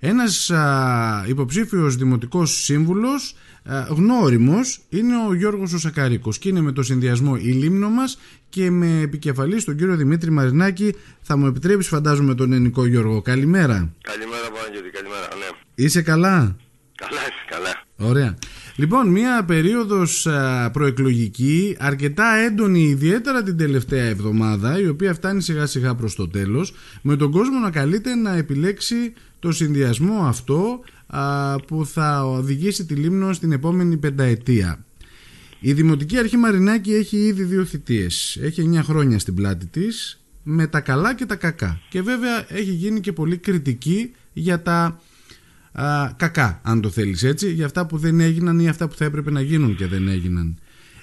Ένας α, υποψήφιος δημοτικός σύμβουλος γνώριμος είναι ο Γιώργος Οσακαρίκος και είναι με το συνδυασμό η λίμνο μας και με επικεφαλής τον κύριο Δημήτρη Μαρινάκη θα μου επιτρέψεις φαντάζομαι τον ελληνικό Γιώργο. Καλημέρα. Καλημέρα Παναγιώτη, καλημέρα. Ναι. Είσαι καλά; Καλά, καλά. Ωραία. Λοιπόν, μια περίοδος προεκλογική αρκετά έντονη ιδιαίτερα την τελευταία εβδομάδα η οποία φτάνει σιγά σιγά προς το τέλος με τον κόσμο να καλείται να επιλέξει το συνδυασμό αυτό που θα οδηγήσει τη Λίμνο στην επόμενη πενταετία. Η Δημοτική Αρχή Μαρινάκη έχει ήδη δύο θητείες. Έχει 9 χρόνια στην πλάτη της με τα καλά και τα κακά. Και βέβαια έχει γίνει και πολύ κριτική για τα α, κακά, αν το θέλεις έτσι, για αυτά που δεν έγιναν ή αυτά που θα έπρεπε να γίνουν και δεν έγιναν.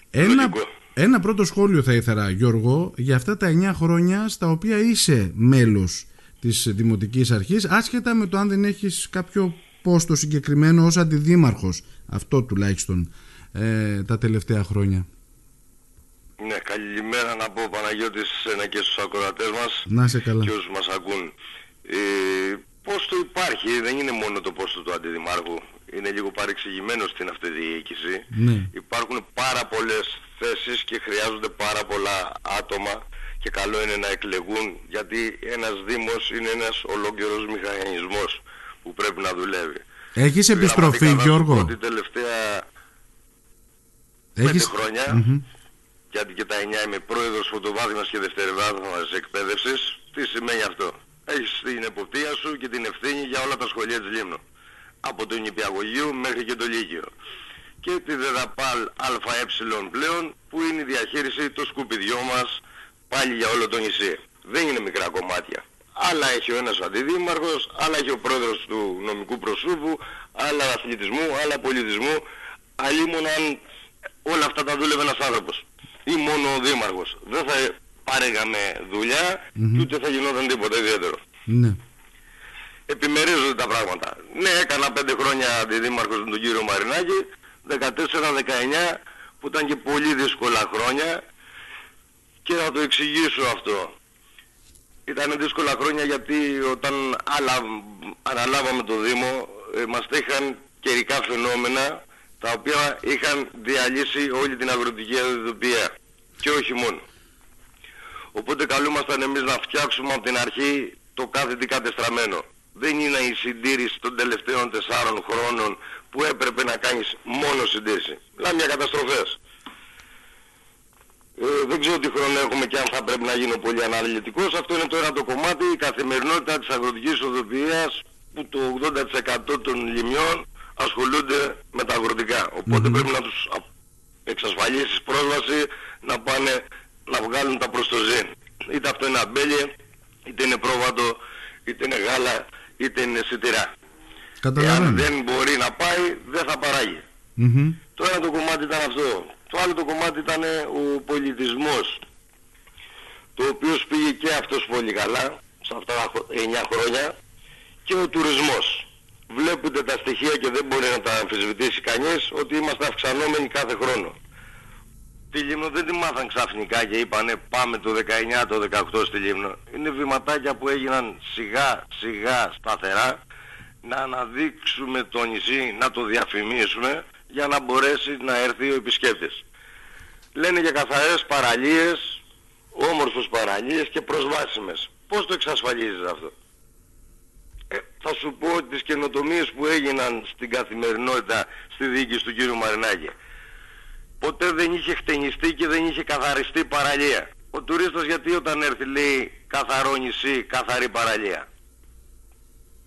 Ένα, ένα πρώτο σχόλιο θα ήθελα, Γιώργο, για αυτά τα 9 χρόνια στα οποία είσαι μέλος της Δημοτικής Αρχής, άσχετα με το αν δεν έχεις κάποιο πόστο συγκεκριμένο ως αντιδήμαρχος, αυτό τουλάχιστον, ε, τα τελευταία χρόνια. Ναι, καλημέρα να πω Παναγιώτης σε και στους ακροατές μας να σε καλά. και όσους μας ακούν. Ε, πόστο υπάρχει, δεν είναι μόνο το πόστο του αντιδημάρχου. Είναι λίγο παρεξηγημένο στην αυτοδιοίκηση. Ναι. Υπάρχουν πάρα πολλές θέσεις και χρειάζονται πάρα πολλά άτομα και καλό είναι να εκλεγούν γιατί ένας δήμος είναι ένας ολόκληρος μηχανισμός που πρέπει να δουλεύει. Έχεις επιστροφή Γιώργο; Την τελευταία Έχεις... πέντε χρόνια γιατί και τα 9 είμαι πρόεδρος φωτοβάθμιας και δευτεροβάθμιας εκπαίδευσης. Τι σημαίνει αυτό; Έχεις την εποπτεία σου και την ευθύνη για όλα τα σχολεία της Λίμνου. Από το νηπιαγωγείο μέχρι και το Λύκειο. Και τη ΔΕΔΑΠΑΛ ΑΕ πλέον που είναι η διαχείριση των σκουπιδιών μας πάλι για όλο το νησί. Δεν είναι μικρά κομμάτια. Άλλα έχει ο ένας αντιδήμαρχος, άλλα έχει ο πρόεδρος του νομικού προσώπου, άλλα αθλητισμού, άλλα πολιτισμού. Αλλήμον αν όλα αυτά τα δούλευε ένας άνθρωπος ή μόνο ο δήμαρχος. Δεν θα παρέγαμε δουλειά και ούτε θα γινόταν τίποτα ιδιαίτερο. Ναι. Επιμερίζονται τα πράγματα. Ναι, έκανα πέντε χρόνια αντιδήμαρχος με τον κύριο Μαρινάκη, 14-19 που ήταν και πολύ δύσκολα χρόνια και θα το εξηγήσω αυτό. Ήταν δύσκολα χρόνια γιατί όταν άλλα, αναλάβαμε το Δήμο ε, μας είχαν καιρικά φαινόμενα τα οποία είχαν διαλύσει όλη την αγροτική αδειοδοπία και όχι μόνο. Οπότε καλούμασταν εμείς να φτιάξουμε από την αρχή το κάθε τι κατεστραμμένο. Δεν είναι η συντήρηση των τελευταίων τεσσάρων χρόνων που έπρεπε να κάνεις μόνο συντήρηση. Δηλαδή μια καταστροφές. Ε, δεν ξέρω τι χρόνο έχουμε και αν θα πρέπει να γίνω πολύ αναλυτικός. Αυτό είναι τώρα το κομμάτι, η καθημερινότητα της αγροτικής οδοποιίας που το 80% των λιμιών ασχολούνται με τα αγροτικά. πρέπει να τους εξασφαλίσεις πρόσβαση να πάνε να βγάλουν τα προστοζήν. Είτε αυτό είναι αμπέλια, είτε είναι πρόβατο, είτε είναι γάλα, είτε είναι σιτηρά. Εάν δεν μπορεί να πάει, δεν θα παράγει. Mm-hmm. Το ένα το κομμάτι ήταν αυτό. Το άλλο το κομμάτι ήταν ο πολιτισμός, το οποίος πήγε και αυτός πολύ καλά, σε αυτά τα 9 χρόνια, και ο τουρισμός. Βλέπετε τα στοιχεία και δεν μπορεί να τα αμφισβητήσει κανείς ότι είμαστε αυξανόμενοι κάθε χρόνο. Τη Λίμνο δεν τη μάθαν ξαφνικά και είπανε πάμε το 19, το 18 στη Λίμνο. Είναι βηματάκια που έγιναν σιγά σιγά σταθερά να αναδείξουμε το νησί, να το διαφημίσουμε για να μπορέσει να έρθει ο επισκέπτης. Λένε για καθαρές παραλίες, όμορφους παραλίες και προσβάσιμες. Πώς το εξασφαλίζεις αυτό; Ε, θα σου πω τις καινοτομίες που έγιναν στην καθημερινότητα στη διοίκηση του κύριου Μαρινάκη. Ποτέ δεν είχε χτενιστεί και δεν είχε καθαριστεί παραλία. Ο τουρίστας γιατί όταν έρθει λέει καθαρό νησί, καθαρή παραλία.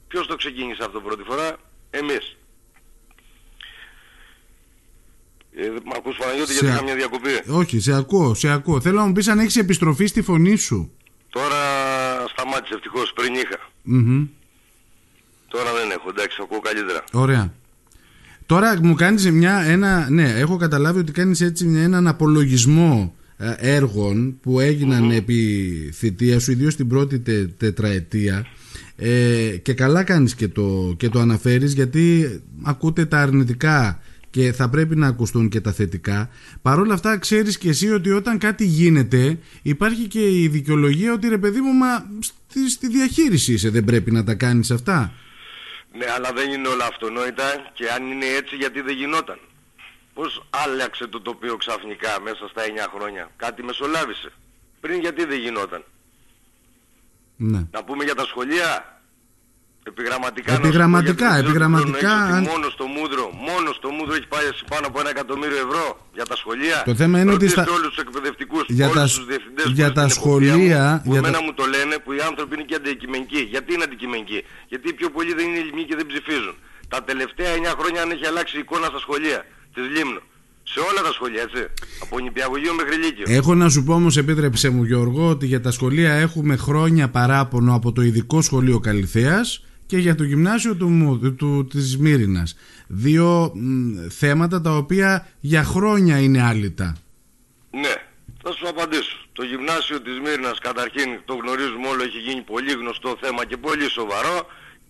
Ποιος το ξεκίνησε αυτό πρώτη φορά, εμείς. Ε, μ' ακούς Παναγιώτη γιατί είχα μια διακοπή. Όχι, σε ακούω, σε ακούω. Θέλω να μου πεις αν έχεις επιστροφή στη φωνή σου. Τώρα σταμάτησε ευτυχώς, πριν είχα. Τώρα δεν έχω, εντάξει, ακούω καλύτερα. Ωραία. Τώρα μου κάνεις μια, ένα, ναι, έχω καταλάβει ότι κάνεις έτσι έναν απολογισμό ε, έργων που έγιναν επί θητεία σου, ιδίως την πρώτη τε, τετραετία ε, και καλά κάνεις και το, και το αναφέρεις γιατί ακούτε τα αρνητικά και θα πρέπει να ακουστούν και τα θετικά. Παρ' όλα αυτά ξέρεις και εσύ ότι όταν κάτι γίνεται υπάρχει και η δικαιολογία ότι ρε παιδί μου μα στη, στη διαχείριση είσαι δεν πρέπει να τα κάνεις αυτά. Ναι, αλλά δεν είναι όλα αυτονόητα και αν είναι έτσι γιατί δεν γινόταν. Πώς άλλαξε το τοπίο ξαφνικά μέσα στα 9 χρόνια; Κάτι μεσολάβησε. Πριν γιατί δεν γινόταν; Ναι. Να πούμε για τα σχολεία; Επιγραμματικά, επιγραμματικά, να επιγραμματικά αν... μόνος στο Μούδρο, μόνος στο Μούδρο έχει πάει πάνω από ένα εκατομμύριο ευρώ για τα σχολεία. Το θέμα είναι ότι στα... όλους τους εκπαιδευτικούς, για όλους τα... τους διευθυντές για τα σχολεία... Μου, που για εμένα τα... μου το λένε που οι άνθρωποι είναι και αντικειμενικοί. Γιατί είναι αντικειμενικοί; Γιατί οι πιο πολλοί δεν είναι ελληνικοί και δεν ψηφίζουν. Τα τελευταία 9 χρόνια αν έχει αλλάξει η εικόνα στα σχολεία της Λίμνου. Σε όλα τα σχολεία, έτσι. Από νηπιαγωγείο μέχρι λύκειο. Έχω να σου πω όμως, επίτρεψε μου Γιώργο, ότι για τα σχολεία έχουμε χρόνια παράπονο από το ειδικό σχολείο Καλυθέας και για το γυμνάσιο του, του, της Μύρινας. Δύο θέματα τα οποία για χρόνια είναι άλυτα. Ναι, θα σου απαντήσω. Το γυμνάσιο της Μύρινας καταρχήν το γνωρίζουμε όλο, έχει γίνει πολύ γνωστό θέμα και πολύ σοβαρό.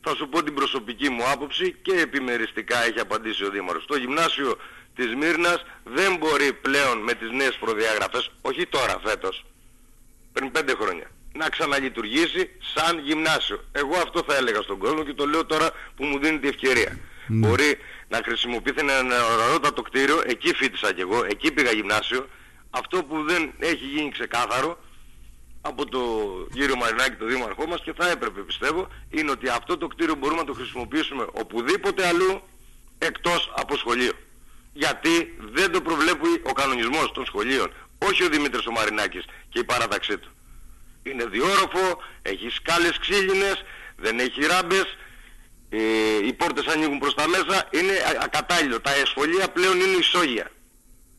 Θα σου πω την προσωπική μου άποψη και επιμεριστικά έχει απαντήσει ο Δήμαρχος. Το γυμνάσιο της Μύρνας δεν μπορεί πλέον με τις νέες προδιαγραφές, όχι τώρα φέτος, πριν πέντε χρόνια, να ξαναλειτουργήσει σαν γυμνάσιο. Εγώ αυτό θα έλεγα στον κόσμο και το λέω τώρα που μου δίνει τη ευκαιρία. Ναι. Μπορεί να χρησιμοποιηθεί ένα νεοραρότατο κτίριο, εκεί φίτησα κι εγώ, εκεί πήγα γυμνάσιο. Αυτό που δεν έχει γίνει ξεκάθαρο από το κύριο Μαρινάκη, το δήμαρχό μας και θα έπρεπε πιστεύω, είναι ότι αυτό το κτίριο μπορούμε να το χρησιμοποιήσουμε οπουδήποτε αλλού εκτός από σχολείο. Γιατί δεν το προβλέπει ο κανονισμός των σχολείων, όχι ο Δημήτρης ο Μαρινάκης και η παράταξή του είναι διόροφο, έχει σκάλες ξύλινες, δεν έχει ράμπες, ε, οι πόρτες ανοίγουν προς τα μέσα, είναι ακατάλληλο. Τα εσφολία πλέον είναι ισόγεια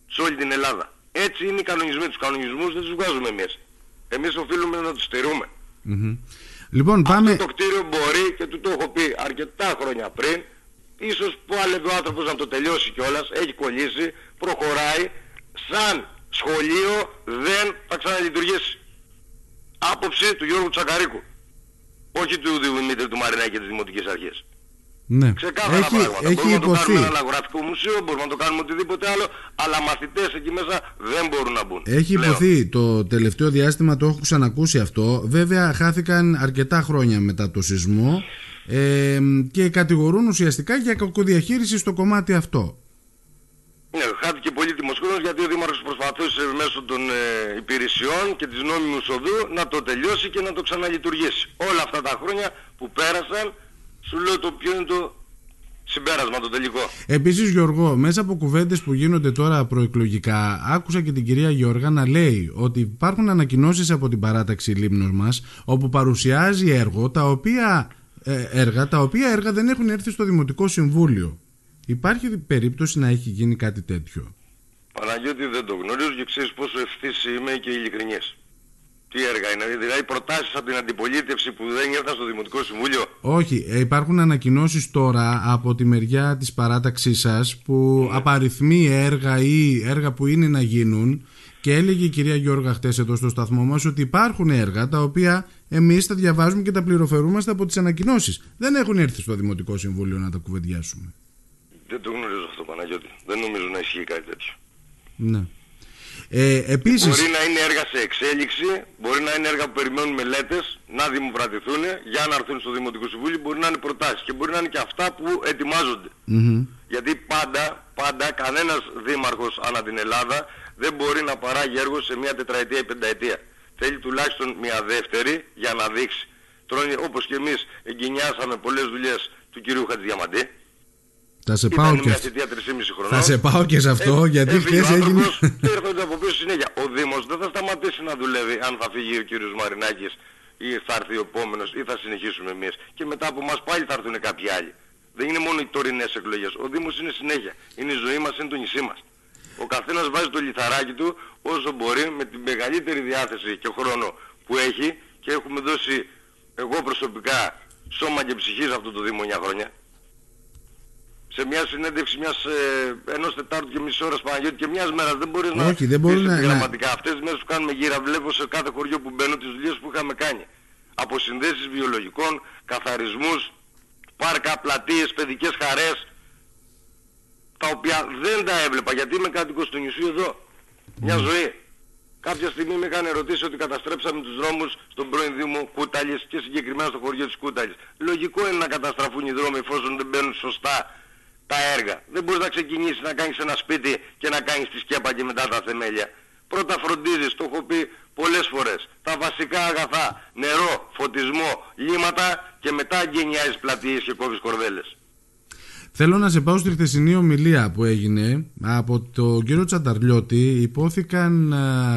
σε όλη την Ελλάδα. Έτσι είναι οι κανονισμοί. Τους κανονισμούς δεν τους βγάζουμε εμείς. Εμείς οφείλουμε να τους στερούμε. Λοιπόν, πάμε... Αυτό το κτίριο μπορεί, και του το έχω πει αρκετά χρόνια πριν, ίσως που άλλευε ο άνθρωπος να το τελειώσει κιόλας, έχει κολλήσει, προχωράει, σαν σχολείο δεν θα ξαναλειτουργήσει άποψη του Γιώργου Τσακαρίκου. Όχι του Δημήτρη του Μαρινάκη και της Δημοτικής Αρχής. Ναι. Ξεκάθαρα έχει, πράγματα. Έχει μπορούμε υποθεί. να το κάνουμε ένα λαγογραφικό μουσείο, μπορούμε να το κάνουμε οτιδήποτε άλλο, αλλά μαθητές εκεί μέσα δεν μπορούν να μπουν. Έχει πλέον. υποθεί. Το τελευταίο διάστημα το έχω ξανακούσει αυτό. Βέβαια χάθηκαν αρκετά χρόνια μετά το σεισμό ε, και κατηγορούν ουσιαστικά για κακοδιαχείριση στο κομμάτι αυτό. Ναι, χάθηκε πολύτιμος χρόνος γιατί ο Δήμαρχος προσπαθούσε μέσω των ε, υπηρεσιών και της νόμιμης οδού να το τελειώσει και να το ξαναλειτουργήσει. Όλα αυτά τα χρόνια που πέρασαν, σου λέω το ποιο είναι το συμπέρασμα το τελικό. Επίσης Γιώργο, μέσα από κουβέντες που γίνονται τώρα προεκλογικά, άκουσα και την κυρία Γιώργα να λέει ότι υπάρχουν ανακοινώσεις από την παράταξη Λίμνος μας, όπου παρουσιάζει έργο, τα οποία, ε, έργα, τα οποία έργα δεν έχουν έρθει στο Δημοτικό Συμβούλιο. Υπάρχει περίπτωση να έχει γίνει κάτι τέτοιο; Παναγιώτη δεν το γνωρίζω και ξέρεις πόσο ευθύς είμαι και ειλικρινής. Τι έργα είναι, δηλαδή προτάσεις από την αντιπολίτευση που δεν ήρθαν στο Δημοτικό Συμβούλιο. Όχι, ε, υπάρχουν ανακοινώσεις τώρα από τη μεριά της παράταξής σας που ναι. απαριθμεί έργα ή έργα που είναι να γίνουν και έλεγε η κυρία Γιώργα χτες εδώ στο σταθμό μας ότι υπάρχουν έργα τα οποία εμείς τα διαβάζουμε και τα πληροφορούμαστε από τις ανακοινώσεις. Δεν έχουν έρθει στο Δημοτικό Συμβούλιο να τα κουβεντιάσουμε. Δεν το γνωρίζω αυτό Παναγιώτη. Δεν νομίζω να ισχύει κάτι τέτοιο. Ναι. Ε, επίσης... Μπορεί να είναι έργα σε εξέλιξη, μπορεί να είναι έργα που περιμένουν μελέτες να δημοπρατηθούν για να έρθουν στο Δημοτικό Συμβούλιο, μπορεί να είναι προτάσεις και μπορεί να είναι και αυτά που ετοιμάζονται. Γιατί πάντα, πάντα κανένας δήμαρχος ανά την Ελλάδα δεν μπορεί να παράγει έργο σε μια τετραετία ή πενταετία. Θέλει τουλάχιστον μια δεύτερη για να δείξει. Τώρα όπως και εμείς εγκαινιάσαμε πολλές δουλειές του κυρίου Χατζιαμαντή, θα σε, πάω και... θα σε πάω και σε αυτό ε, γιατί χθες έγινε. Και έρχονται από πίσω συνέχεια. Ο Δήμος δεν θα σταματήσει να δουλεύει αν θα φύγει ο κύριος Μαρινάκης ή θα έρθει ο επόμενος ή θα συνεχίσουμε εμείς. Και μετά από εμά πάλι θα έρθουν κάποιοι άλλοι. Δεν είναι μόνο οι τωρινές εκλογές. Ο Δήμος είναι συνέχεια. Είναι η ζωή μας, είναι το νησί μας. Ο καθένας βάζει το λιθαράκι του όσο μπορεί με την μεγαλύτερη διάθεση και χρόνο που έχει και έχουμε δώσει εγώ προσωπικά σώμα και ψυχή σε αυτό το Δήμο 9 χρόνια σε μια συνέντευξη μιας, ε, ενός τετάρτου και μισή ώρας Παναγιώτη και μιας μέρας δεν μπορείς να Όχι, δεν μπορεί να... γραμματικά. Αυτές τις μέρες που κάνουμε γύρα βλέπω σε κάθε χωριό που μπαίνω τις δουλειές που είχαμε κάνει. Αποσυνδέσεις βιολογικών, καθαρισμούς, πάρκα, πλατείες, παιδικές χαρές τα οποία δεν τα έβλεπα γιατί είμαι κάτοικος του νησιού εδώ. Μια ζωή. Κάποια στιγμή με είχαν ερωτήσει ότι καταστρέψαμε τους δρόμους στον πρώην Δήμο Κούταλης και συγκεκριμένα στο χωριό της Κούταλης. Λογικό είναι να καταστραφούν οι δρόμοι εφόσον δεν μπαίνουν σωστά τα έργα. Δεν μπορείς να ξεκινήσεις να κάνεις ένα σπίτι και να κάνεις τη σκέπα και μετά τα θεμέλια. Πρώτα φροντίζεις, το έχω πει πολλές φορές, τα βασικά αγαθά, νερό, φωτισμό, λίματα και μετά εγκαινιάζεις πλατείες και κόβεις κορδέλες. Θέλω να σε πάω στη χθεσινή ομιλία που έγινε από τον κύριο Τσανταρλιώτη. Υπόθηκαν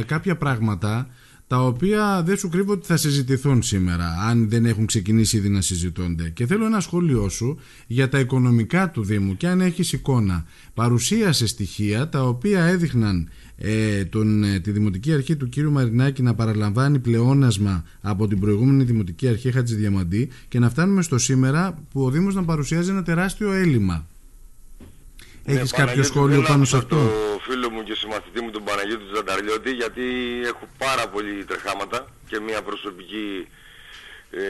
κάποια πράγματα τα οποία δεν σου κρύβω ότι θα συζητηθούν σήμερα, αν δεν έχουν ξεκινήσει ήδη να συζητώνται. Και θέλω ένα σχόλιο σου για τα οικονομικά του Δήμου και αν έχεις εικόνα. Παρουσίασε στοιχεία τα οποία έδειχναν ε, τον, ε, τη Δημοτική Αρχή του κύριου Μαρινάκη να παραλαμβάνει πλεόνασμα από την προηγούμενη Δημοτική Αρχή Χατζηδιαμαντή και να φτάνουμε στο σήμερα που ο Δήμος να παρουσιάζει ένα τεράστιο έλλειμμα. Ναι, Έχεις κάποιο σχόλιο πάνω σε αυτό; Το φίλο μου και συμμαθητή μου τον Παναγιώτη Τζανταρλιώτη γιατί έχω πάρα πολύ τρεχάματα και μια προσωπική ε,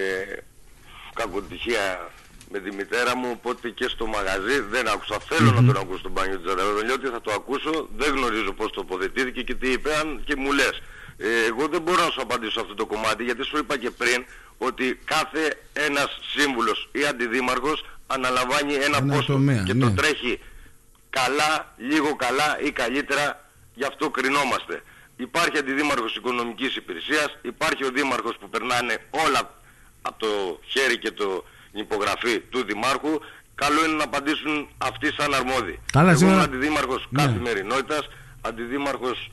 κακοτυχία με τη μητέρα μου, οπότε και στο μαγαζί δεν άκουσα. Θέλω να τον ακούσω τον Παναγιώτη Τζανταρλιώτη, θα το ακούσω, δεν γνωρίζω πώς τοποθετήθηκε και τι είπε αν και μου λες. Ε, εγώ δεν μπορώ να σου απαντήσω σε αυτό το κομμάτι γιατί σου είπα και πριν ότι κάθε ένας σύμβουλος ή αντιδήμαρχος αναλαμβάνει ένα, Ένα πόστο τομέα, και το ναι. τρέχει καλά, λίγο καλά ή καλύτερα, γι' αυτό κρινόμαστε. Υπάρχει αντιδήμαρχος οικονομικής υπηρεσίας, υπάρχει ο δήμαρχος που περνάνε όλα από το χέρι και το την υπογραφή του δημάρχου. Καλό είναι να απαντήσουν αυτοί σαν αρμόδιοι. Καλά, Εγώ σήμερα- είμαι αντιδήμαρχος Ναι. καθημερινότητας, αντιδήμαρχος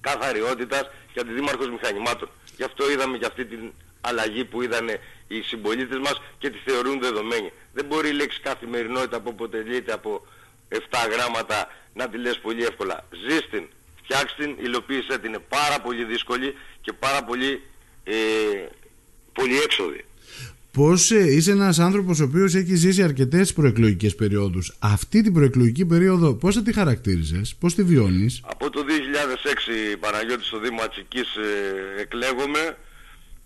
καθαριότητας και αντιδήμαρχος μηχανημάτων. Γι' αυτό είδαμε και αυτή την αλλαγή που είδαν οι συμπολίτες μας και τη θεωρούν δεδομένη. Δεν μπορεί η λέξη καθημερινότητα που αποτελείται από 7 γράμματα να τη λες πολύ εύκολα. Ζεις την, φτιάξ' την, υλοποίησέ την. Είναι πάρα πολύ δύσκολη και πάρα πολύ, ε, πολύ έξοδη. Πώς είσαι ένας άνθρωπος ο οποίος έχει ζήσει αρκετές προεκλογικές περιόδους. Αυτή την προεκλογική περίοδο, πώς θα τη χαρακτήριζες, πώς τη βιώνεις; Από το 2006 Παναγιώτη στο Δήμο Ατσικής ε, εκλέγομαι.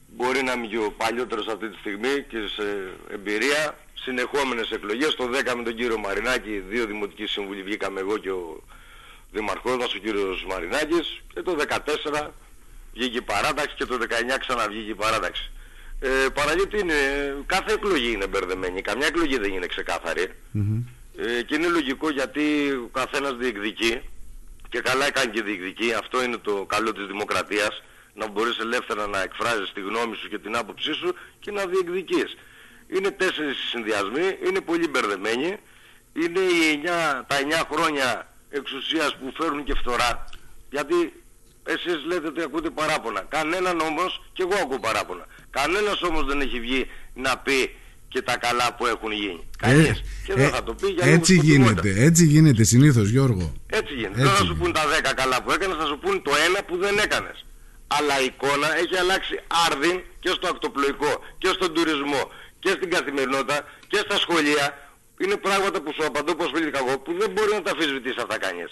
Μπορεί να είμαι και ο παλιότερος αυτή τη στιγμή και σε εμπειρία. Συνεχόμενες εκλογές. Το 10 με τον κύριο Μαρινάκη, δύο δημοτικοί σύμβουλοι βγήκαμε εγώ και ο δημαρχός μας, ο κύριος Μαρινάκης. Και το 14 βγήκε η παράταξη και το 19 ξαναβγήκε η παράταξη. Ε, Παναγιώτη είναι, κάθε εκλογή είναι μπερδεμένη. Καμιά εκλογή δεν είναι ξεκάθαρη. Ε, και είναι λογικό γιατί ο καθένας διεκδικεί και καλά κάνει και διεκδικεί. Αυτό είναι το καλό της δημοκρατίας. Να μπορείς ελεύθερα να εκφράζεις τη γνώμη σου και την άποψή σου και να διεκδικείς. Είναι τέσσερις οι συνδυασμοί, είναι πολύ μπερδεμένοι. Είναι οι 9, τα 9 χρόνια εξουσίας που φέρουν και φθορά. Γιατί εσείς λέτε ότι ακούτε παράπονα. Κανέναν όμως, και εγώ ακούω παράπονα. Κανένας όμως δεν έχει βγει να πει και τα καλά που έχουν γίνει. Κανείς. και δεν θα το πει για Ε, έτσι λόγους σκοπιμότητας. γίνεται, έτσι γίνεται συνήθως, Γιώργο. Έτσι γίνεται. Έτσι Δεν θα σου γίνεται. πούν τα 10 καλά που έκανες, θα σου πούν το ένα που δεν έκανες. Αλλά η εικόνα έχει αλλάξει άρδιν και στο ακτοπλοϊκό και στον τουρισμό και στην καθημερινότητα και στα σχολεία. Είναι πράγματα που σου απαντώ πως πήγα εγώ που δεν μπορεί να τα αφισβητήσει αυτά κανείς.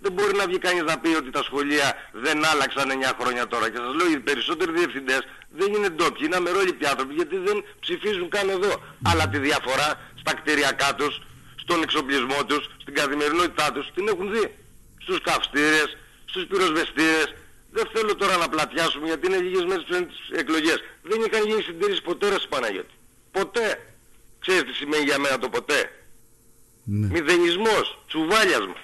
Δεν μπορεί να βγει κανείς να πει ότι τα σχολεία δεν άλλαξαν 9 χρόνια τώρα. Και σας λέω οι περισσότεροι διευθυντές δεν είναι ντόπιοι, είναι αμερόληπτοι άνθρωποι γιατί δεν ψηφίζουν καν εδώ. Αλλά τη διαφορά στα κτηριακά τους, στον εξοπλισμό τους, στην καθημερινότητά τους την έχουν δει. Στους καυστήρες, στους πυροσβεστήρες. Δεν θέλω τώρα να πλατιάσουμε γιατί είναι λίγες μέρες πριν τις εκλογές. Δεν είχαν γίνει συντήρηση ποτέ ρε Παναγιώτη. Ποτέ. Ξέρεις τι σημαίνει για μένα το ποτέ; Ναι. Μηδενισμός, τσουβάλιασμα.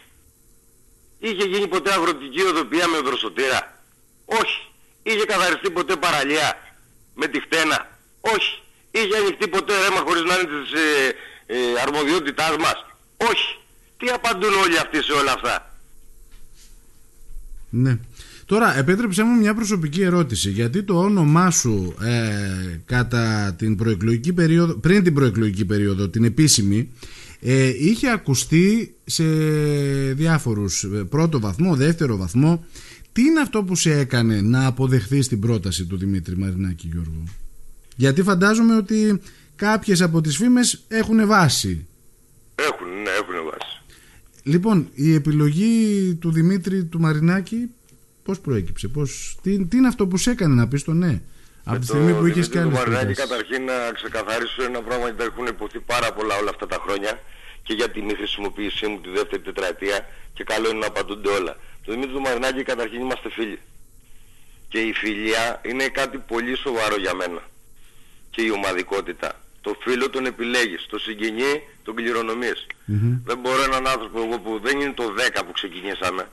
Είχε γίνει ποτέ αγροτική οδοποιία με δροσοτήρα. Όχι. Είχε καθαριστεί ποτέ παραλία με τη χτένα. Όχι. Είχε ανοιχτεί ποτέ ρέμα χωρίς να είναι της ε, ε, αρμοδιότητάς μας; Όχι. Τι απαντούν όλοι αυτοί σε όλα αυτά; Ναι. Τώρα, επέτρεψέ μου μια προσωπική ερώτηση. Γιατί το όνομά σου ε, κατά την προεκλογική περίοδο, πριν την προεκλογική περίοδο, την επίσημη, ε, είχε ακουστεί σε διάφορους ε, πρώτο βαθμό, δεύτερο βαθμό. Τι είναι αυτό που σε έκανε να αποδεχθείς την πρόταση του Δημήτρη Μαρινάκη Γιώργο; Γιατί φαντάζομαι ότι κάποιες από τις φήμες έχουν βάση. Έχουν, ναι, έχουν βάση. Λοιπόν, η επιλογή του Δημήτρη του Μαρινάκη πώς προέκυψε, πώς, τι, τι είναι αυτό που σε έκανε να πεις το ναι. Από τη το στιγμή που είχες Δημήτρη και άλλες του Μαρινάκη προτάσεις. καταρχήν να ξεκαθαρίσω ένα πράγμα γιατί έχουν υποθεί πάρα πολλά όλα αυτά τα χρόνια και για τη μη χρησιμοποίησή μου τη δεύτερη τετραετία και καλό είναι να απαντούνται όλα. Το Δημήτρη του Μαρινάκη καταρχήν είμαστε φίλοι. και η φιλία είναι κάτι πολύ σοβαρό για μένα. Και η ομαδικότητα. Το φίλο τον επιλέγεις, το συγγενή τον κληρονομείς. Δεν μπορώ έναν άνθρωπο εγώ που δεν είναι το 10 που ξεκινήσαμε.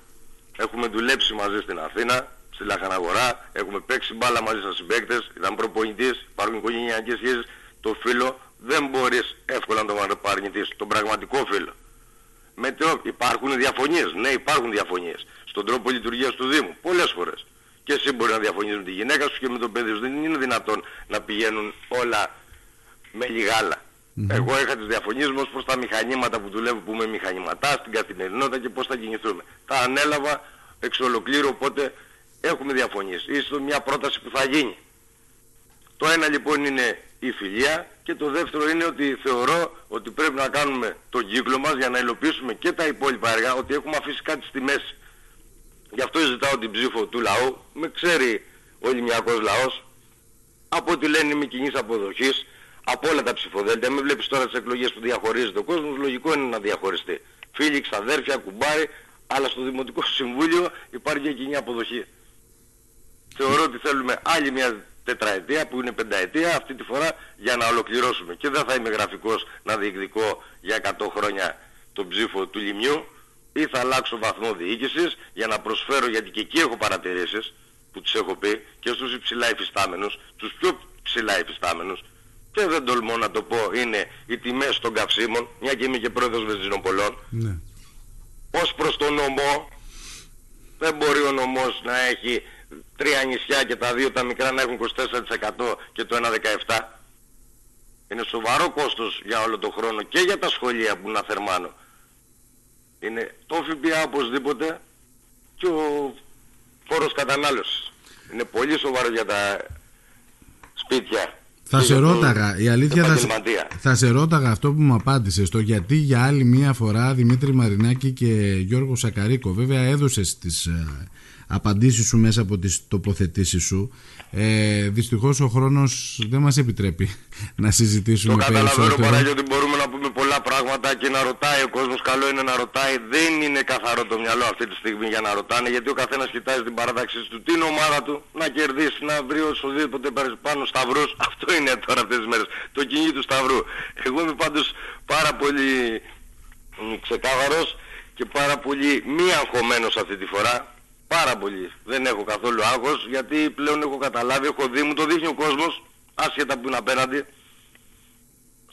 Έχουμε δουλέψει μαζί στην Αθήνα, στη Λαχαναγορά, έχουμε παίξει μπάλα μαζί σαν συμπαίκτες, ήταν προπονητής, υπάρχουν οικογενειακές σχέσεις. Το φίλο δεν μπορείς εύκολα να τον παρνηθείς, τον πραγματικό φίλο. Με το, υπάρχουν διαφωνίες, ναι υπάρχουν διαφωνίες. Στον τρόπο λειτουργίας του Δήμου, πολλές φορές. Και εσύ μπορείς να διαφωνείς με τη γυναίκα σου και με τον παιδί σου. Δεν είναι δυνατόν να πηγαίνουν όλα με λιγάλα. Εγώ είχα τις διαφωνίες μου ως προς τα μηχανήματα που δουλεύω που είμαι μηχανηματάς στην καθημερινότητα και πώς θα κινηθούμε. Τα ανέλαβα εξ ολοκλήρου οπότε έχουμε διαφωνίες. Ίσως μια πρόταση που θα γίνει. Το ένα λοιπόν είναι η φιλία και το δεύτερο είναι ότι θεωρώ ότι πρέπει να κάνουμε τον κύκλο μας για να υλοποιήσουμε και τα υπόλοιπα έργα ότι έχουμε αφήσει κάτι στη μέση. Γι' αυτό ζητάω την ψήφο του λαού. Με ξέρει ο ελληνιακός λαός. Από ό,τι λένε είμαι κοινής αποδοχής. Από όλα τα ψηφοδέλτια. Με βλέπεις τώρα τις εκλογές που διαχωρίζεται ο κόσμος. Λογικό είναι να διαχωριστεί. Φίλοι, ξαδέρφια, κουμπάρι. Αλλά στο Δημοτικό Συμβούλιο υπάρχει και κοινή αποδοχή. Θεωρώ ότι θέλουμε άλλη μια τετραετία που είναι πενταετία αυτή τη φορά για να ολοκληρώσουμε. Και δεν θα είμαι γραφικός να διεκδικώ για 100 χρόνια τον ψήφο του Λιμιού ή θα αλλάξω βαθμό διοίκησης για να προσφέρω γιατί και εκεί έχω παρατηρήσεις που τους έχω πει και στους υψηλά υφιστάμενους, τους πιο ψηλά υφιστάμενους και δεν τολμώ να το πω είναι οι τιμές των καυσίμων μια και είμαι και πρόεδρος βενζινοπολών ναι. ως προς τον νομό δεν μπορεί ο νομός να έχει τρία νησιά και τα δύο τα μικρά να έχουν 24% και το ένα 17%. Είναι σοβαρό κόστος για όλο τον χρόνο και για τα σχολεία που να θερμάνω. Είναι το ΦΠΑ οπωσδήποτε και ο φόρος κατανάλωσης. Είναι πολύ σοβαρό για τα σπίτια. Θα σε ρώταγα, η αλήθεια θα, θα σε ρώταγα αυτό που μου απάντησες το γιατί για άλλη μία φορά Δημήτρη Μαρινάκη και Γιώργος Σακαρίκο βέβαια έδωσες τις ε, απαντήσεις σου μέσα από τις τοποθετήσεις σου. Ε, δυστυχώς ο χρόνος δεν μας επιτρέπει να συζητήσουμε περισσότερο. Το καταλαβαίνω παρά γιατί μπορούμε να πούμε πολλά πράγματα και να ρωτάει ο κόσμος. Καλό είναι να ρωτάει. Δεν είναι καθαρό το μυαλό αυτή τη στιγμή για να ρωτάνε γιατί ο καθένας κοιτάζει την παράταξη του, την ομάδα του, να κερδίσει, να βρει οσοδήποτε πάνω σταυρούς. Αυτό είναι τώρα αυτές τις μέρες. Το κυνήγι του σταυρού. Εγώ είμαι πάντως πάρα πολύ ξεκάθαρος και πάρα πολύ μη αγχωμένος αυτή τη φορά Πάρα πολύ. Δεν έχω καθόλου άγχος γιατί πλέον έχω καταλάβει, έχω δει, μου το δείχνει ο κόσμος, άσχετα που είναι απέναντι,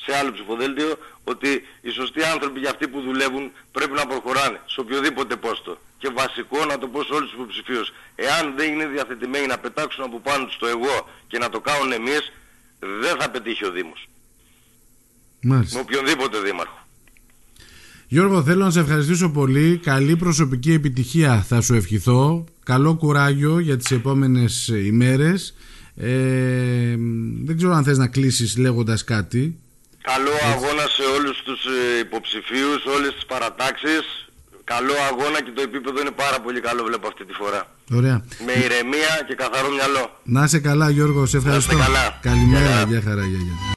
σε άλλο ψηφοδέλτιο, ότι οι σωστοί άνθρωποι για αυτοί που δουλεύουν πρέπει να προχωράνε σε οποιοδήποτε πόστο. Και βασικό να το πω σε όλους τους υποψηφίους. Εάν δεν είναι διαθετημένοι να πετάξουν από πάνω τους το εγώ και να το κάνουν εμείς, δεν θα πετύχει ο Δήμος. Μάλιστα. Με οποιονδήποτε δήμαρχο. Γιώργο, θέλω να σε ευχαριστήσω πολύ. Καλή προσωπική επιτυχία θα σου ευχηθώ. Καλό κουράγιο για τις επόμενες ημέρες. Ε, δεν ξέρω αν θες να κλείσεις λέγοντας κάτι. Καλό αγώνα σε όλους τους ε, υποψηφίους, όλες τις παρατάξεις. Καλό αγώνα και το επίπεδο είναι πάρα πολύ καλό βλέπω αυτή τη φορά. Ωραία. Με ηρεμία και καθαρό μυαλό. Να είσαι καλά Γιώργο, σε ευχαριστώ. Να καλά. Καλημέρα, γεια χαρά, γεια, γεια.